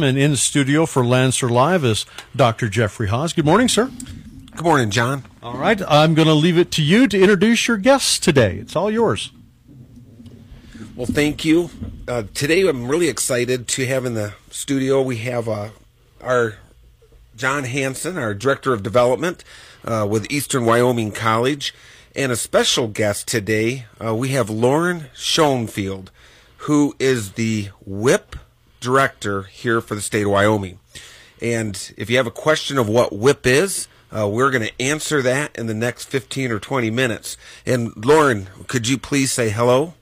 And in the studio for Lancer Live is Dr. Jeffry Hawes. Good morning, sir. Good morning, John. All right, I'm going to leave it to you to introduce your guests today. It's all yours. Well, thank you. Uh, today, I'm really excited to have in the studio. We have uh, our John Hansen, our director of development uh, with Eastern Wyoming College, and a special guest today. Uh, we have Lauren Schoenfeld, who is the WIP director here for the state of Wyoming. And if you have a question of what WIP is, uh, we're going to answer that in the next 15 or 20 minutes. And Lauren, could you please say hello?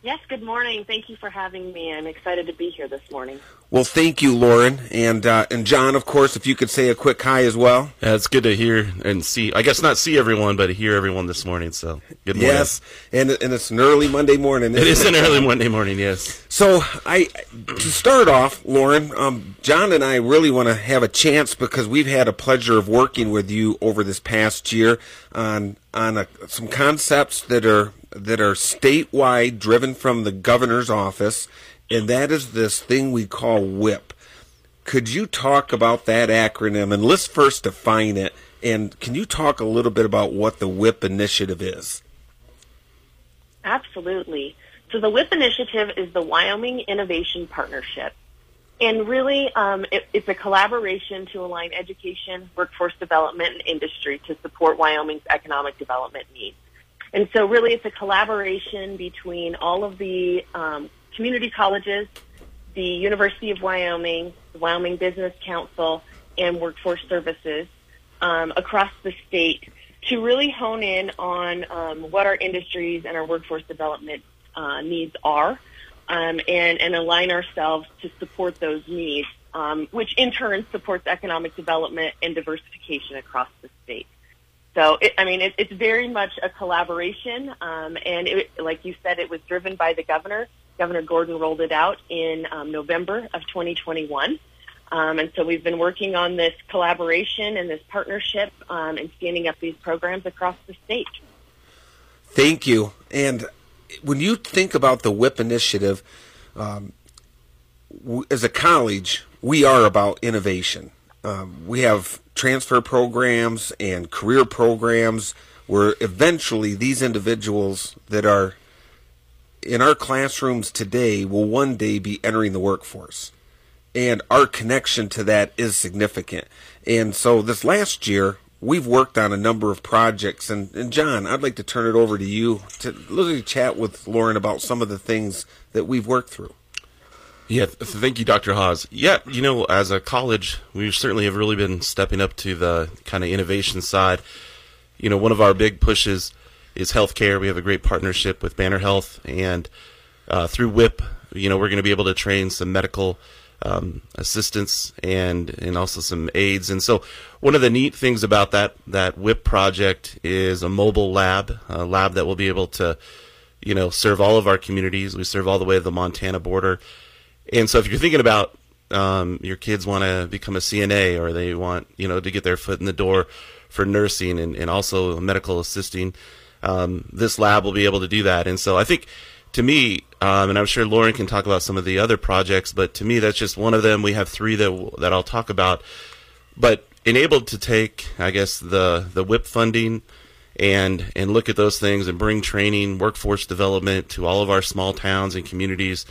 Yes, good morning. Thank you for having me. I'm excited to be here this morning. Well, thank you, Lauren, and uh, and John. Of course, if you could say a quick hi as well. Yeah, it's good to hear and see. I guess not see everyone, but hear everyone this morning. So good morning. Yes, and and it's an early Monday morning. It is an early Monday morning. Yes. So I to start off, Lauren, um, John and I really want to have a chance because we've had a pleasure of working with you over this past year on on a, some concepts that are that are statewide, driven from the governor's office and that is this thing we call WIP. Could you talk about that acronym and let's first define it? And can you talk a little bit about what the WIP initiative is? Absolutely. So the WIP initiative is the Wyoming Innovation Partnership. And really, um, it, it's a collaboration to align education, workforce development, and industry to support Wyoming's economic development needs. And so really it's a collaboration between all of the um, community colleges, the University of Wyoming, the Wyoming Business Council, and Workforce Services um, across the state to really hone in on um, what our industries and our workforce development uh, needs are um, and, and align ourselves to support those needs, um, which in turn supports economic development and diversification across the state. So, it, I mean, it, it's very much a collaboration, um, and it, like you said, it was driven by the governor Governor Gordon rolled it out in um, November of 2021. Um, and so we've been working on this collaboration and this partnership um, and standing up these programs across the state. Thank you. And when you think about the WIP initiative, um, as a college, we are about innovation. Um, we have transfer programs and career programs where eventually these individuals that are in our classrooms today will one day be entering the workforce. And our connection to that is significant. And so this last year, we've worked on a number of projects. And, and John, I'd like to turn it over to you to literally chat with Lauren about some of the things that we've worked through. Yeah, thank you, Dr. Hawes. Yeah, you know, as a college, we certainly have really been stepping up to the kind of innovation side. You know, one of our big pushes is healthcare. We have a great partnership with Banner Health, and uh, through WIP, you know, we're going to be able to train some medical um, assistants and and also some aides. And so, one of the neat things about that that WIP project is a mobile lab, a lab that will be able to, you know, serve all of our communities. We serve all the way to the Montana border, and so if you're thinking about um, your kids want to become a CNA or they want you know to get their foot in the door for nursing and, and also medical assisting um, this lab will be able to do that. And so I think to me, um, and I'm sure Lauren can talk about some of the other projects, but to me, that's just one of them. We have three that that I'll talk about. But enabled to take, I guess, the the WIP funding and and look at those things and bring training, workforce development to all of our small towns and communities.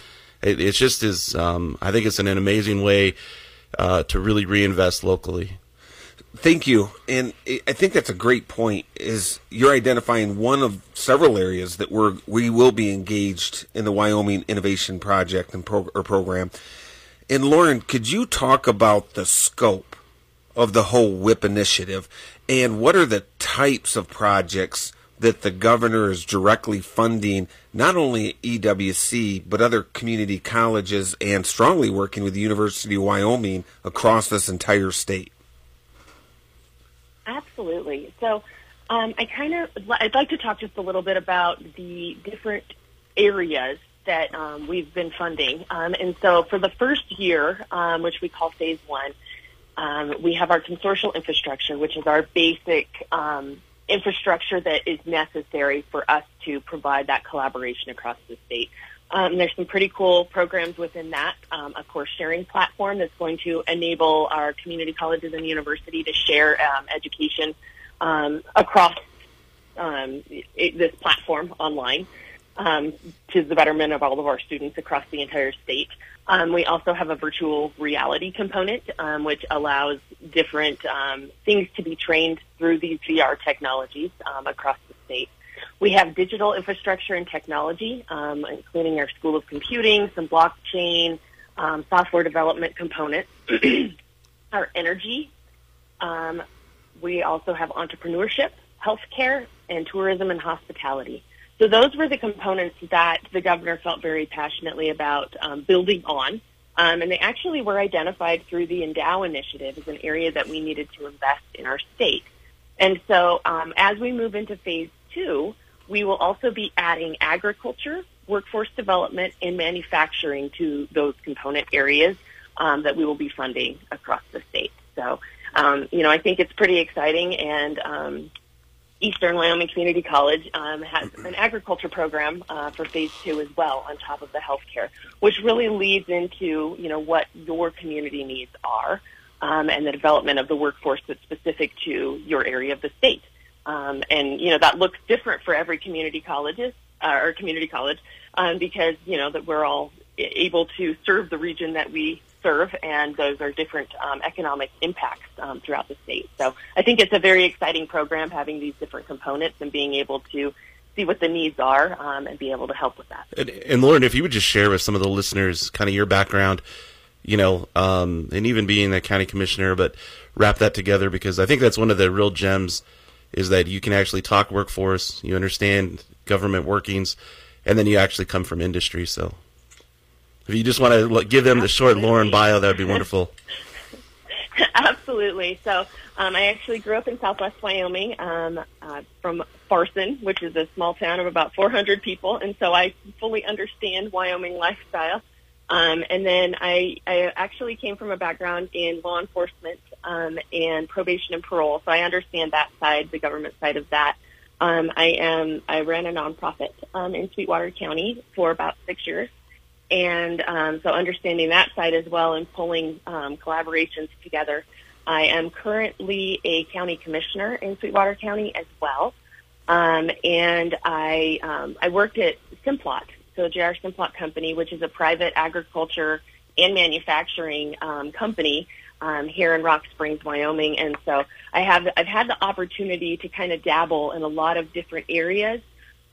It, it's just is. Um, I think it's an, an amazing way uh, to really reinvest locally. Thank you, and I think that's a great point. Is you're identifying one of several areas that we're we will be engaged in the Wyoming Innovation Project and or program. And Lauren, could you talk about the scope of the whole WIP initiative, and what are the types of projects that the governor is directly funding, not only EWC but other community colleges, and strongly working with the University of Wyoming across this entire state? Absolutely. So um, I kind of I'd like to talk just a little bit about the different areas that um, we've been funding. Um, and so for the first year, um, which we call phase one, um, we have our consortial infrastructure, which is our basic um, infrastructure that is necessary for us to provide that collaboration across the state. Um, there's some pretty cool programs within that, um, a course sharing platform that's going to enable our community colleges and university to share um, education um, across um, it, this platform online um, to the betterment of all of our students across the entire state. Um, we also have a virtual reality component, um, which allows different um, things to be trained through these VR technologies um, across the state. We have digital infrastructure and technology, um, including our School of Computing, some blockchain, software development components, our energy. we also have entrepreneurship, healthcare, and tourism and hospitality. So those were the components that the governor felt very passionately about um, building on. Um, and they actually were identified through the Endow initiative as an area that we needed to invest in our state. And so um, as we move into phase two, we will also be adding agriculture, workforce development, and manufacturing to those component areas um, that we will be funding across the state. So, um, you know, I think it's pretty exciting, and um, Eastern Wyoming Community College um, has an agriculture program uh, for phase two as well, on top of the healthcare, which really leads into you know what your community needs are, um, and the development of the workforce that's specific to your area of the state. Um, and you know that looks different for every community colleges uh, or community college um, because you know that we're all able to serve the region that we serve, and those are different um, economic impacts um, throughout the state. So I think it's a very exciting program having these different components and being able to see what the needs are um, and be able to help with that. And, and, Lauren, if you would just share with some of the listeners kind of your background, you know, um, and even being a county commissioner, but wrap that together because I think that's one of the real gems is that you can actually talk workforce, you understand government workings, and then you actually come from industry. So if you just want to give them the short Lauren bio, that would be wonderful. Absolutely. So um, I actually grew up in Southwest Wyoming um, uh, from Farson, which is a small town of about 400 people, and so I fully understand Wyoming lifestyle. Um, and then I, I actually came from a background in law enforcement um, and probation and parole, so I understand that side, the government side of that. Um, I am I ran a nonprofit um, in Sweetwater County for about six years, and um, so understanding that side as well and pulling um, collaborations together. I am currently a county commissioner in Sweetwater County as well. Um, and I, um, I worked at Simplot, so JR Simplot Company, which is a private agriculture and manufacturing um, company um, here in Rock Springs, Wyoming. And so I have, I've had the opportunity to kind of dabble in a lot of different areas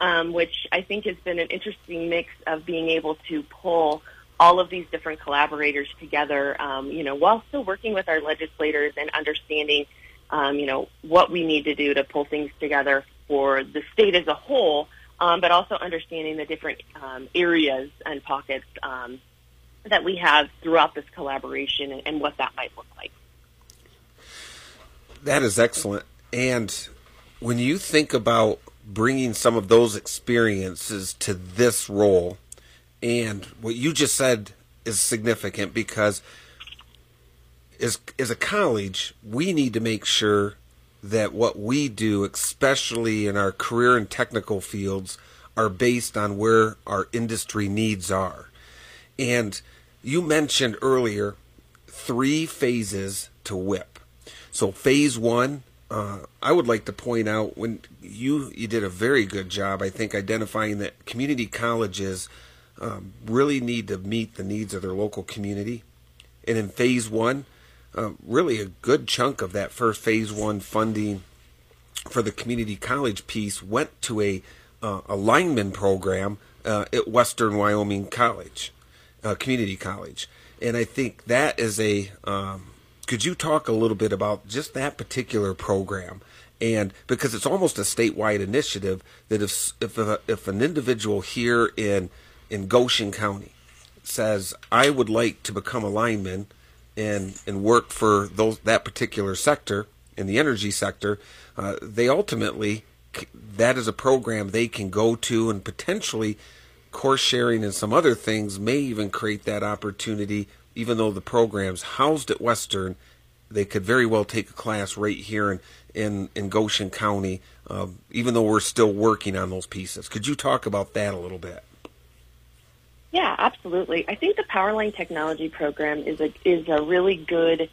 um, which I think has been an interesting mix of being able to pull all of these different collaborators together, um, you know, while still working with our legislators and understanding, um, you know, what we need to do to pull things together for the state as a whole, um, but also understanding the different um, areas and pockets um, that we have throughout this collaboration and, and what that might look like. That is excellent. And when you think about bringing some of those experiences to this role. And what you just said is significant because as as a college, we need to make sure that what we do, especially in our career and technical fields, are based on where our industry needs are. And you mentioned earlier three phases to WIP. So phase one uh, I would like to point out when you you did a very good job, I think, identifying that community colleges um, really need to meet the needs of their local community. And in phase one, uh, really a good chunk of that first phase one funding for the community college piece went to a uh, a lineman program uh, at Western Wyoming College, uh, Community College, and I think that is a um, could you talk a little bit about just that particular program? And because it's almost a statewide initiative, that if if a, if an individual here in in Goshen County says I would like to become a lineman and and work for those that particular sector in the energy sector, uh, they ultimately that is a program they can go to and potentially course sharing and some other things may even create that opportunity even though the program's housed at Western, they could very well take a class right here in in, in Goshen County, uh, even though we're still working on those pieces. Could you talk about that a little bit? Yeah, absolutely. I think the Powerline Technology Program is a is a really good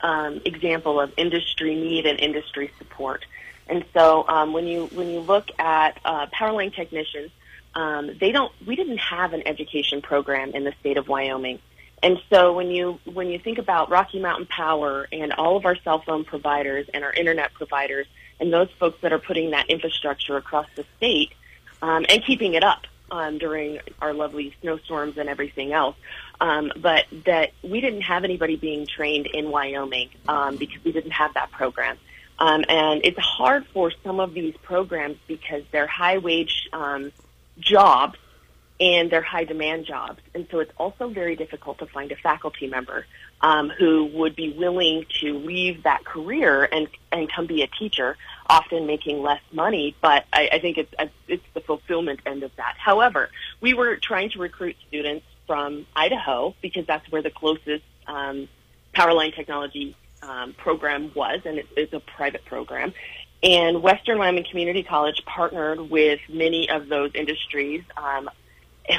um, example of industry need and industry support. And so um, when you when you look at uh, Powerline technicians, um, they don't we didn't have an education program in the state of Wyoming. And so when you when you think about Rocky Mountain Power and all of our cell phone providers and our internet providers and those folks that are putting that infrastructure across the state um, and keeping it up um, during our lovely snowstorms and everything else, um, but that we didn't have anybody being trained in Wyoming um, because we didn't have that program. Um, and it's hard for some of these programs because they're high wage um, jobs and they're high demand jobs. And so it's also very difficult to find a faculty member um, who would be willing to leave that career and, and come be a teacher, often making less money. But I, I think it's, it's the fulfillment end of that. However, we were trying to recruit students from Idaho because that's where the closest um, Powerline Technology um, program was, and it, it's a private program. And Western Wyoming Community College partnered with many of those industries um,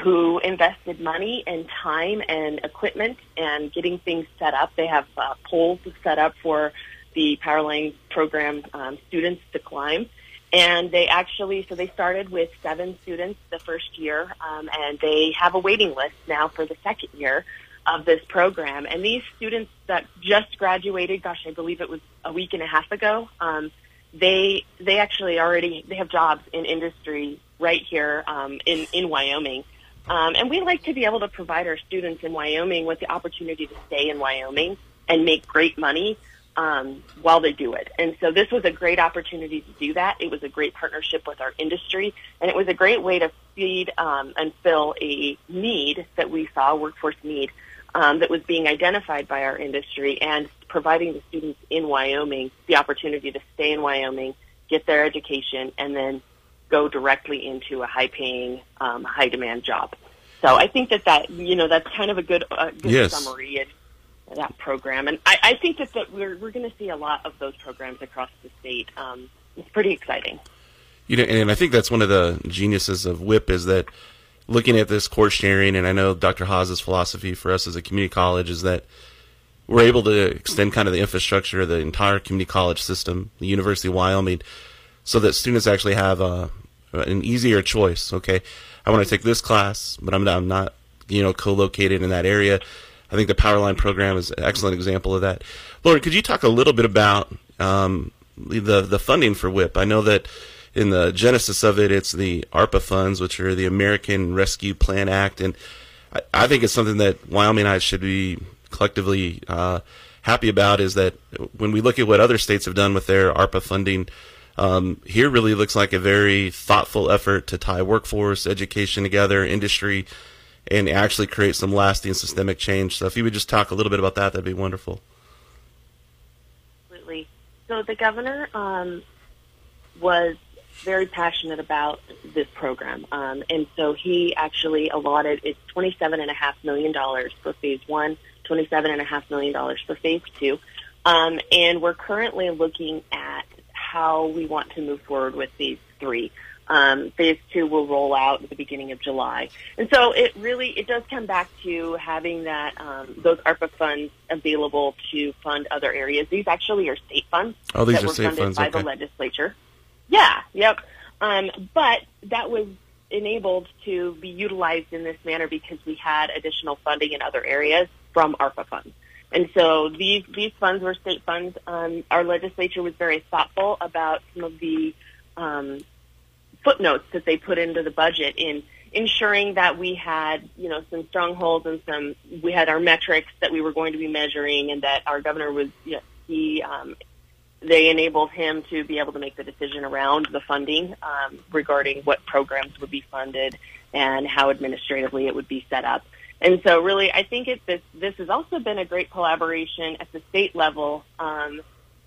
who invested money and time and equipment and getting things set up. They have uh, poles set up for the Powerline program um, students to climb. And they actually, so they started with seven students the first year, um, and they have a waiting list now for the second year of this program. And these students that just graduated, gosh, I believe it was a week and a half ago, um, they they actually already they have jobs in industry right here um, in in Wyoming. Um, and we like to be able to provide our students in Wyoming with the opportunity to stay in Wyoming and make great money um, while they do it. And so this was a great opportunity to do that. It was a great partnership with our industry, and it was a great way to feed um, and fill a need that we saw, a workforce need, um, that was being identified by our industry and providing the students in Wyoming the opportunity to stay in Wyoming, get their education, and then go directly into a high-paying, um, high-demand job. So I think that that you know that's kind of a good, uh, good yes. summary of that program, and I, I think that, that we're we're going to see a lot of those programs across the state. Um, it's pretty exciting. You know, and I think that's one of the geniuses of WIP is that looking at this course sharing, and I know Dr. Hawes's philosophy for us as a community college is that we're able to extend kind of the infrastructure of the entire community college system, the University of Wyoming, so that students actually have a, an easier choice. Okay, I want to take this class, but I'm, I'm not, you know, co-located in that area. I think the Powerline program is an excellent example of that. Lauren, could you talk a little bit about um, the the funding for WIP? I know that in the genesis of it, it's the ARPA funds, which are the American Rescue Plan Act, and I, I think it's something that Wyomingites should be collectively uh, happy about. Is that when we look at what other states have done with their ARPA funding, um, here really looks like a very thoughtful effort to tie workforce, education together, industry, and actually create some lasting systemic change. So if you would just talk a little bit about that, that'd be wonderful. Absolutely. So the governor um, was very passionate about this program. Um, and so he actually allotted it's $27.5 million for phase one, $27.5 million for phase two. Um, and we're currently looking at how we want to move forward with phase three. Um, phase two will roll out at the beginning of July, and so it really it does come back to having that um, those ARPA funds available to fund other areas. These actually are state funds oh, these that are were state funded funds. by okay. the legislature. Yeah, yep. Um, but that was enabled to be utilized in this manner because we had additional funding in other areas from ARPA funds. And so these these funds were state funds. Um, our legislature was very thoughtful about some of the um, footnotes that they put into the budget in ensuring that we had you know some strongholds and some we had our metrics that we were going to be measuring, and that our governor was you know, he um, they enabled him to be able to make the decision around the funding um, regarding what programs would be funded and how administratively it would be set up. And so, really, I think it, this this has also been a great collaboration at the state level, um,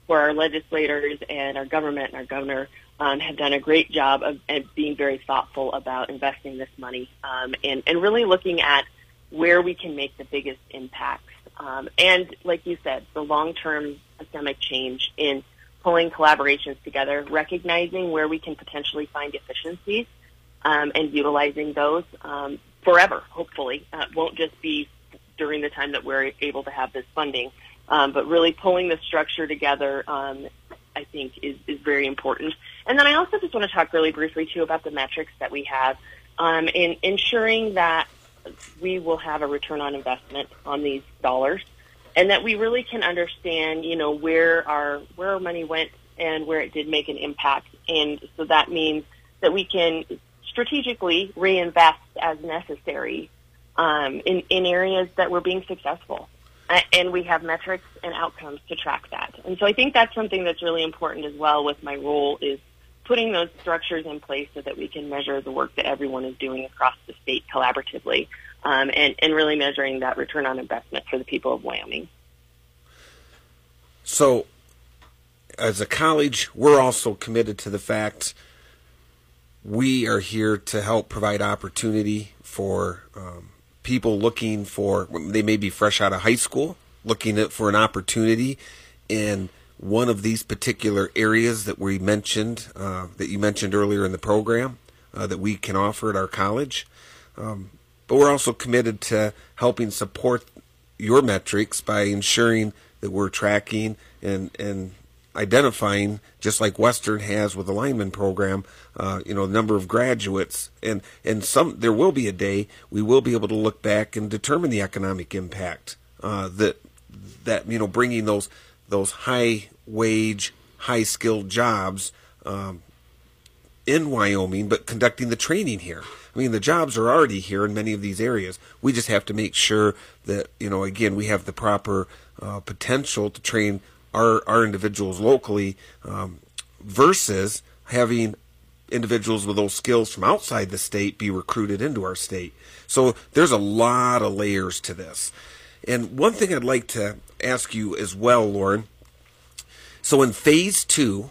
where our legislators and our government and our governor um, have done a great job of, of being very thoughtful about investing this money um, and and really looking at where we can make the biggest impacts. Um, and like you said, the long-term systemic change in pulling collaborations together, recognizing where we can potentially find efficiencies, um, and utilizing those. Um, forever, hopefully. Uh, won't just be during the time that we're able to have this funding, um, but really pulling the structure together, um, I think, is, is very important. And then I also just want to talk really briefly, too, about the metrics that we have um, in ensuring that we will have a return on investment on these dollars and that we really can understand, you know, where our where our money went and where it did make an impact. And so that means that we can strategically reinvest as necessary um, in, in areas that we're being successful. And we have metrics and outcomes to track that. And so I think that's something that's really important as well with my role is putting those structures in place so that we can measure the work that everyone is doing across the state collaboratively um, and, and really measuring that return on investment for the people of Wyoming. So, as a college, we're also committed to the fact we are here to help provide opportunity for um, people looking for, they may be fresh out of high school, looking for an opportunity in one of these particular areas that we mentioned, uh, that you mentioned earlier in the program, uh, that we can offer at our college. Um, but we're also committed to helping support your metrics by ensuring that we're tracking and, and identifying, just like Western has with the lineman program, uh, you know, the number of graduates, and and some there will be a day we will be able to look back and determine the economic impact uh, that that you know bringing those those high wage, high skilled jobs um, in Wyoming, but conducting the training here. I mean, the jobs are already here in many of these areas. We just have to make sure that you know, again, we have the proper uh, potential to train our our individuals locally um, versus having individuals with those skills from outside the state be recruited into our state. So there's a lot of layers to this. And one thing I'd like to ask you as well, Lauren. So in phase two,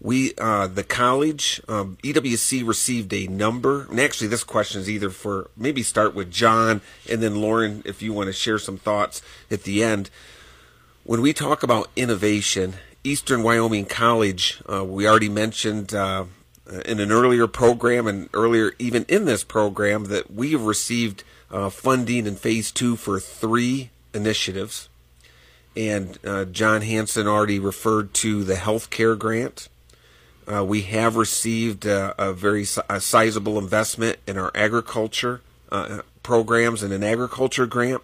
we uh, the college um, EWC received a number, and actually this question is either for maybe start with John and then Lauren if you want to share some thoughts at the end. When we talk about innovation, Eastern Wyoming College, uh, we already mentioned uh, in an earlier program and earlier even in this program that we have received uh, funding in phase two for three initiatives. And uh, John Hansen already referred to the healthcare grant. Uh, we have received a, very a sizable investment in our agriculture uh, programs and an agriculture grant.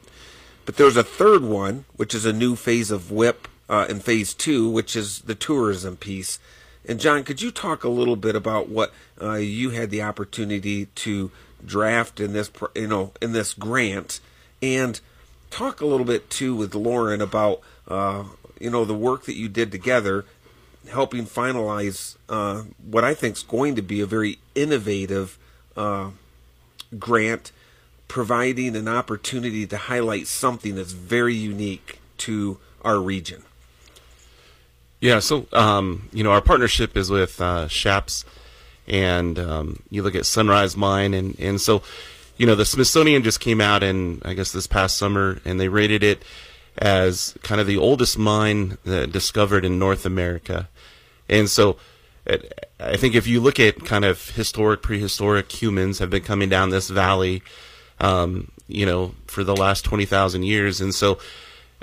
But there's a third one, which is a new phase of WIP uh, in phase two, which is the tourism piece. And John, could you talk a little bit about what uh, you had the opportunity to draft in this, you know, in this grant, and talk a little bit too with Lauren about, uh, you know, the work that you did together, helping finalize uh, what I think is going to be a very innovative uh, grant, providing an opportunity to highlight something that's very unique to our region. Yeah, so um, you know our partnership is with uh, Shaps, and um, you look at Sunrise Mine, and and so you know the Smithsonian just came out and I guess this past summer, and they rated it as kind of the oldest mine discovered in North America, and so. It, I think if you look at kind of historic, prehistoric humans have been coming down this valley, um, you know, for the last twenty thousand years, and so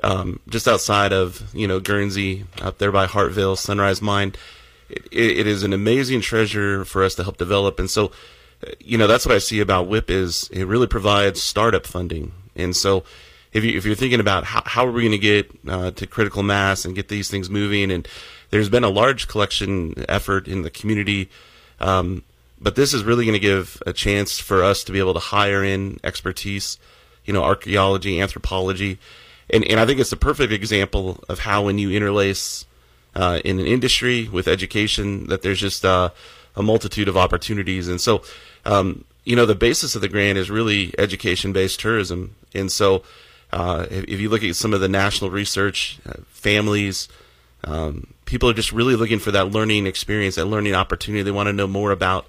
um, just outside of you know Guernsey, up there by Hartville, Sunrise Mine. It, it is an amazing treasure for us to help develop, and so you know that's what I see about WIP is it really provides startup funding, and so if you if you're thinking about how how are we going to get uh, to critical mass and get these things moving, and there's been a large collection effort in the community. Um, but this is really going to give a chance for us to be able to hire in expertise, you know, archaeology, anthropology, and and I think it's a perfect example of how when you interlace uh, in an industry with education, that there's just uh, a multitude of opportunities. And so, um, you know, the basis of the grant is really education-based tourism. And so, uh, if, you look at some of the national research, uh, families, um, people are just really looking for that learning experience, that learning opportunity. They want to know more about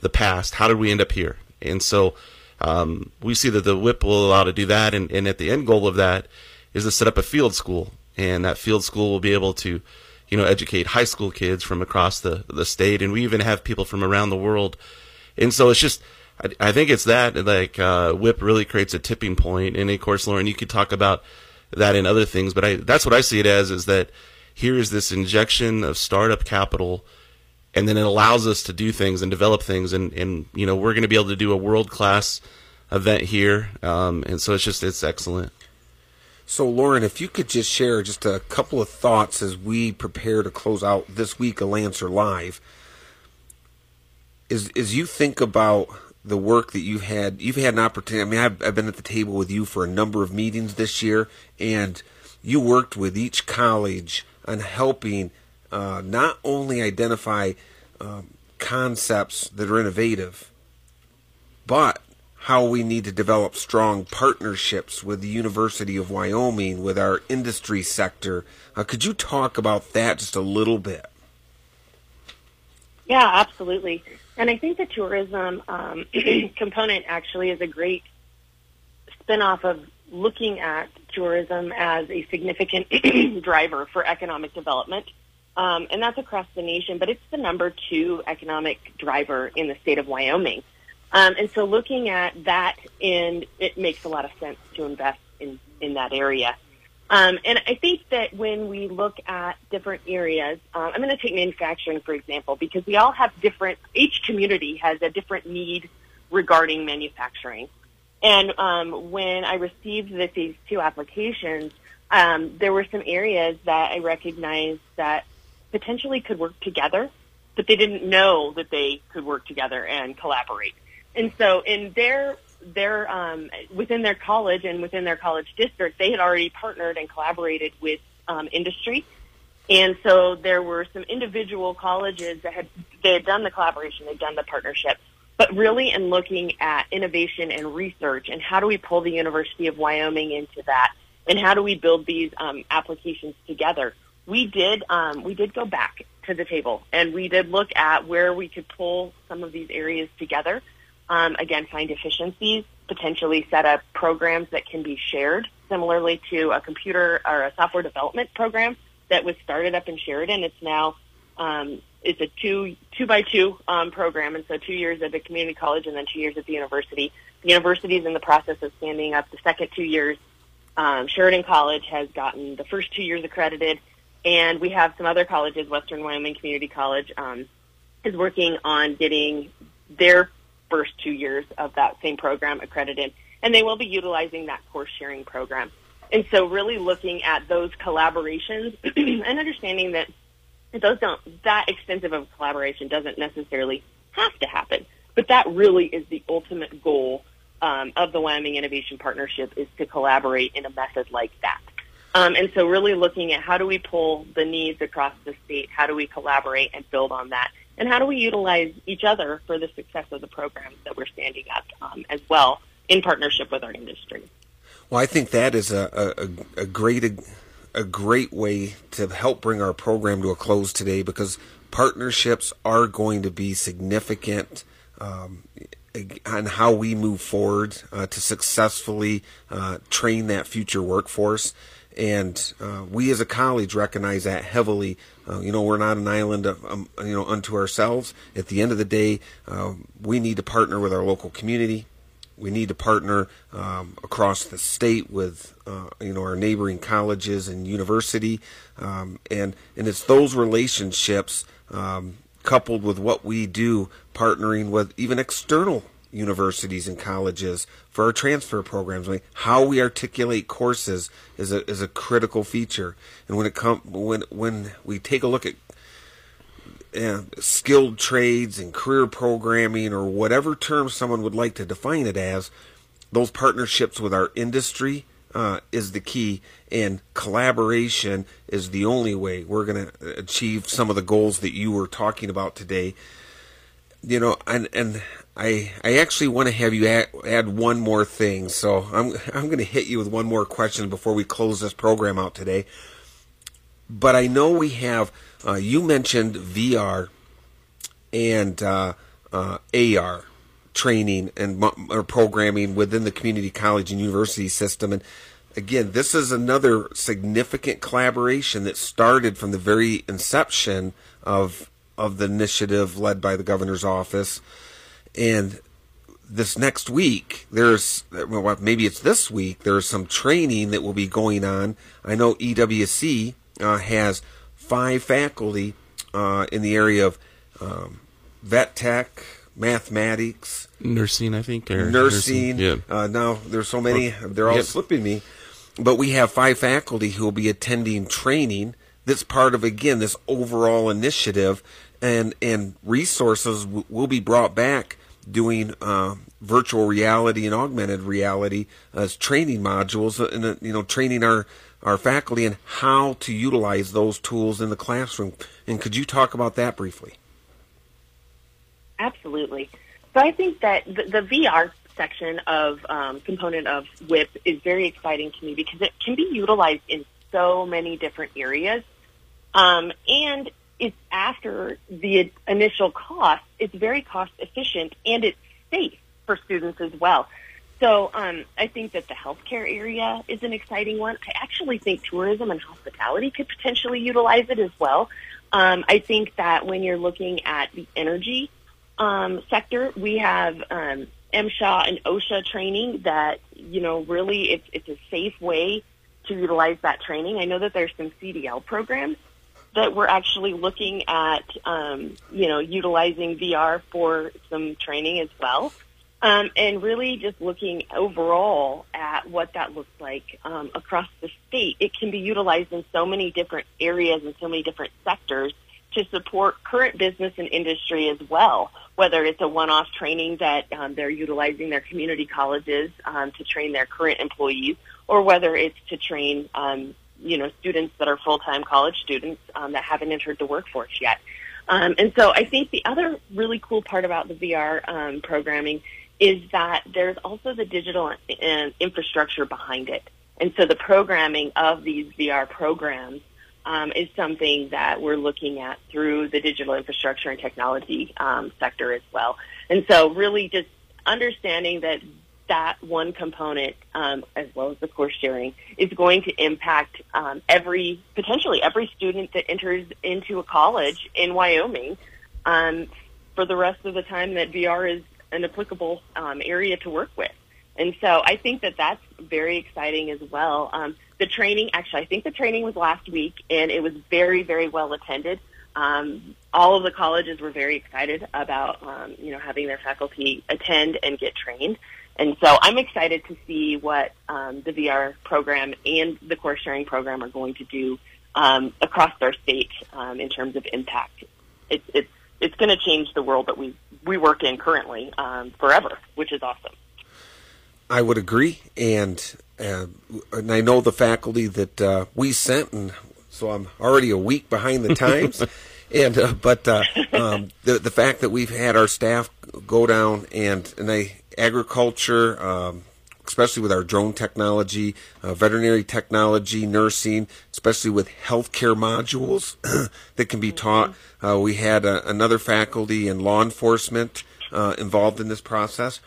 the past. How did we end up here? And so, um, we see that the WIP will allow to do that. And, and at the end goal of that is to set up a field school, and that field school will be able to, you know, educate high school kids from across the the state, and we even have people from around the world. And so it's just I, I think it's that like uh, WIP really creates a tipping point. and of course, Lauren, you could talk about that in other things, but I, that's what I see it as is that here is this injection of startup capital, and then it allows us to do things and develop things, and and you know we're going to be able to do a world class event here, um, and so it's just it's excellent. So, Lauren, if you could just share just a couple of thoughts as we prepare to close out this week of Lancer Live, as as you think about the work that you've had. You've had an opportunity. I mean, I've, I've been at the table with you for a number of meetings this year, and you worked with each college on helping uh, not only identify um, concepts that are innovative, but how we need to develop strong partnerships with the University of Wyoming, with our industry sector. Uh, could you talk about that just a little bit? Yeah, absolutely. And I think the tourism um, component actually is a great spinoff of looking at tourism as a significant driver for economic development. Um, and that's across the nation, but it's the number two economic driver in the state of Wyoming. Um, and so looking at that, and it makes a lot of sense to invest in, in that area. Um, and I think that when we look at different areas, um, I'm going to take manufacturing for example, because we all have different. Each community has a different need regarding manufacturing. And um, when I received the phase two applications, um, there were some areas that I recognized that potentially could work together, but they didn't know that they could work together and collaborate. And so in their their um, within their college and within their college district, they had already partnered and collaborated with um, industry. And so there were some individual colleges that had they had done the collaboration, they'd done the partnership, but really in looking at innovation and research and how do we pull the University of Wyoming into that, and how do we build these um, applications together. We did um, we did go back to the table and we did look at where we could pull some of these areas together um, again, find efficiencies, potentially set up programs that can be shared, similarly to a computer or a software development program that was started up in Sheridan. It's now um, it's a two two by two um, program, and so two years at the community college and then two years at the university. The university is in the process of standing up the second two years. Um, Sheridan College has gotten the first two years accredited, and we have some other colleges. Western Wyoming Community College um, is working on getting their first two years of that same program accredited, and they will be utilizing that course sharing program. And so really looking at those collaborations and understanding that those don't, that extensive of collaboration doesn't necessarily have to happen, but that really is the ultimate goal um, of the Wyoming Innovation Partnership is to collaborate in a method like that. Um, and so really looking at how do we pull the needs across the state, how do we collaborate and build on that, and how do we utilize each other for the success of the programs that we're standing up um, as well in partnership with our industry. Well, I think that is a, a, a great a great way to help bring our program to a close today because partnerships are going to be significant um, on how we move forward uh, to successfully uh, train that future workforce. And uh, we as a college recognize that heavily uh, you know, we're not an island of, um, you know unto ourselves. At the end of the day, uh, we need to partner with our local community. We need to partner um, across the state with uh, you know our neighboring colleges and university, um, and and it's those relationships um, coupled with what we do, partnering with even external universities and colleges for our transfer programs. I mean, how we articulate courses is a is a critical feature. And when it come when when we take a look at skilled trades and career programming or whatever term someone would like to define it as, those partnerships with our industry uh, is the key, and collaboration is the only way we're going to achieve some of the goals that you were talking about today. You know, and and I I actually want to have you add, add one more thing. So I'm I'm going to hit you with one more question before we close this program out today. But I know we have. Uh, you mentioned VR and uh, uh, AR training and or programming within the community college and university system, and again, this is another significant collaboration that started from the very inception of of the initiative led by the governor's office and this next week, there's well, maybe it's this week. There's some training that will be going on. I know EWC uh, has five faculty uh, in the area of um, vet tech, mathematics, nursing, I think, or nursing. Yeah. Uh, now there's so many; they're all Yep. slipping me. But we have five faculty who will be attending training. That's part of again this overall initiative, and and resources w- will be brought back doing uh, virtual reality and augmented reality as training modules, and uh, you know training our our faculty in how to utilize those tools in the classroom. And could you talk about that briefly? Absolutely. So I think that the, the VR section of um, component of WIP is very exciting to me because it can be utilized in so many different areas, um, and it's after the initial cost. It's very cost efficient and it's safe for students as well. So um, I think that the healthcare area is an exciting one. I actually think tourism and hospitality could potentially utilize it as well. Um, I think that when you're looking at the energy um, sector, we have um, MSHA and OSHA training that you know really it's it's a safe way to utilize that training. I know that there's some CDL programs that we're actually looking at um, you know utilizing VR for some training as well. Um, and really just looking overall at what that looks like um, across the state. It can be utilized in so many different areas and so many different sectors to support current business and industry as well, whether it's a one-off training that um, they're utilizing their community colleges um, to train their current employees, or whether it's to train, um, you know, students that are full-time college students um, that haven't entered the workforce yet. Um, and so I think the other really cool part about the VR um, programming is that there's also the digital and infrastructure behind it. And so the programming of these VR programs um, is something that we're looking at through the digital infrastructure and technology um, sector as well. And so really just understanding that that one component, um, as well as the course sharing, is going to impact um, every, potentially every student that enters into a college in Wyoming um, for the rest of the time that VR is an applicable um, area to work with. And so I think that that's very exciting as well. Um, the training, actually, I think the training was last week, and it was very, very well attended. Um, all of the colleges were very excited about, um, you know, having their faculty attend and get trained. And so I'm excited to see what um, the VR program and the course sharing program are going to do um, across our state um, in terms of impact. It's it's it's going to change the world that we we work in currently um, forever, which is awesome. I would agree, and uh, and I know the faculty that uh, we sent, and so I'm already a week behind the times. and uh, but uh, um, the the fact that we've had our staff go down and and I agriculture, um, especially with our drone technology, uh, veterinary technology, nursing, especially with healthcare modules that can be taught. Uh, we had uh, another faculty in law enforcement uh, involved in this process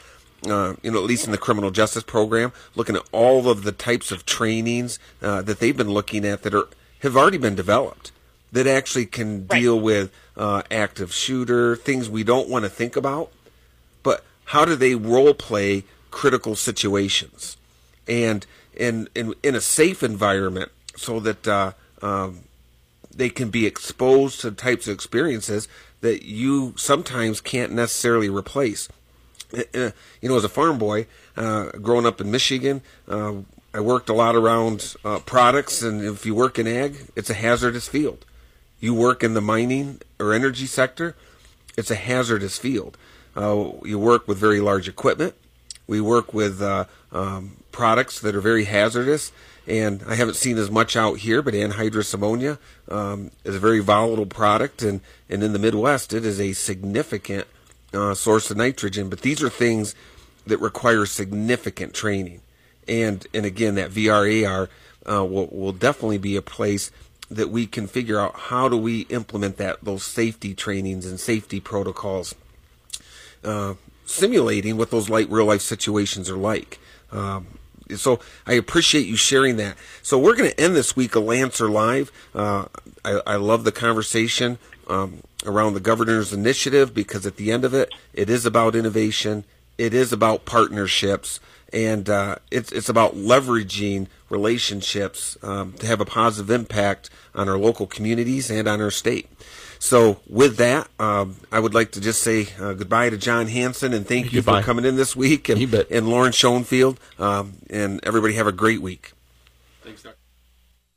uh, you know, at least in the criminal justice program, looking at all of the types of trainings uh, that they've been looking at that are have already been developed that actually can Right. deal with uh, active shooter things we don't want to think about, how do they role play critical situations and in in, in a safe environment so that uh, um, they can be exposed to types of experiences that you sometimes can't necessarily replace uh, you know, as a farm boy, uh, growing up in Michigan, uh, I worked a lot around uh, products, and if you work in ag, it's a hazardous field. You work in the mining or energy sector, it's a hazardous field. Uh, you work with very large equipment. We work with uh, um, products that are very hazardous, and I haven't seen as much out here, but anhydrous ammonia um, is a very volatile product, and, and in the Midwest, it is a significant uh, source of nitrogen. But these are things that require significant training, and and again, that VRAR uh, will will definitely be a place that we can figure out how do we implement that those safety trainings and safety protocols, uh, simulating what those light real life situations are like. Um, so I appreciate you sharing that. So we're going to end this week of Lancer Live. Uh, I, I love the conversation um, around the governor's initiative because at the end of it, it is about innovation it is about partnerships, and uh, it's it's about leveraging relationships um, to have a positive impact on our local communities and on our state. So, with that, um, I would like to just say uh, goodbye to John Hansen and thank you Goodbye. for coming in this week, and, You bet. and Lauren Schoenfeld, um, and everybody have a great week. Thanks, Doctor.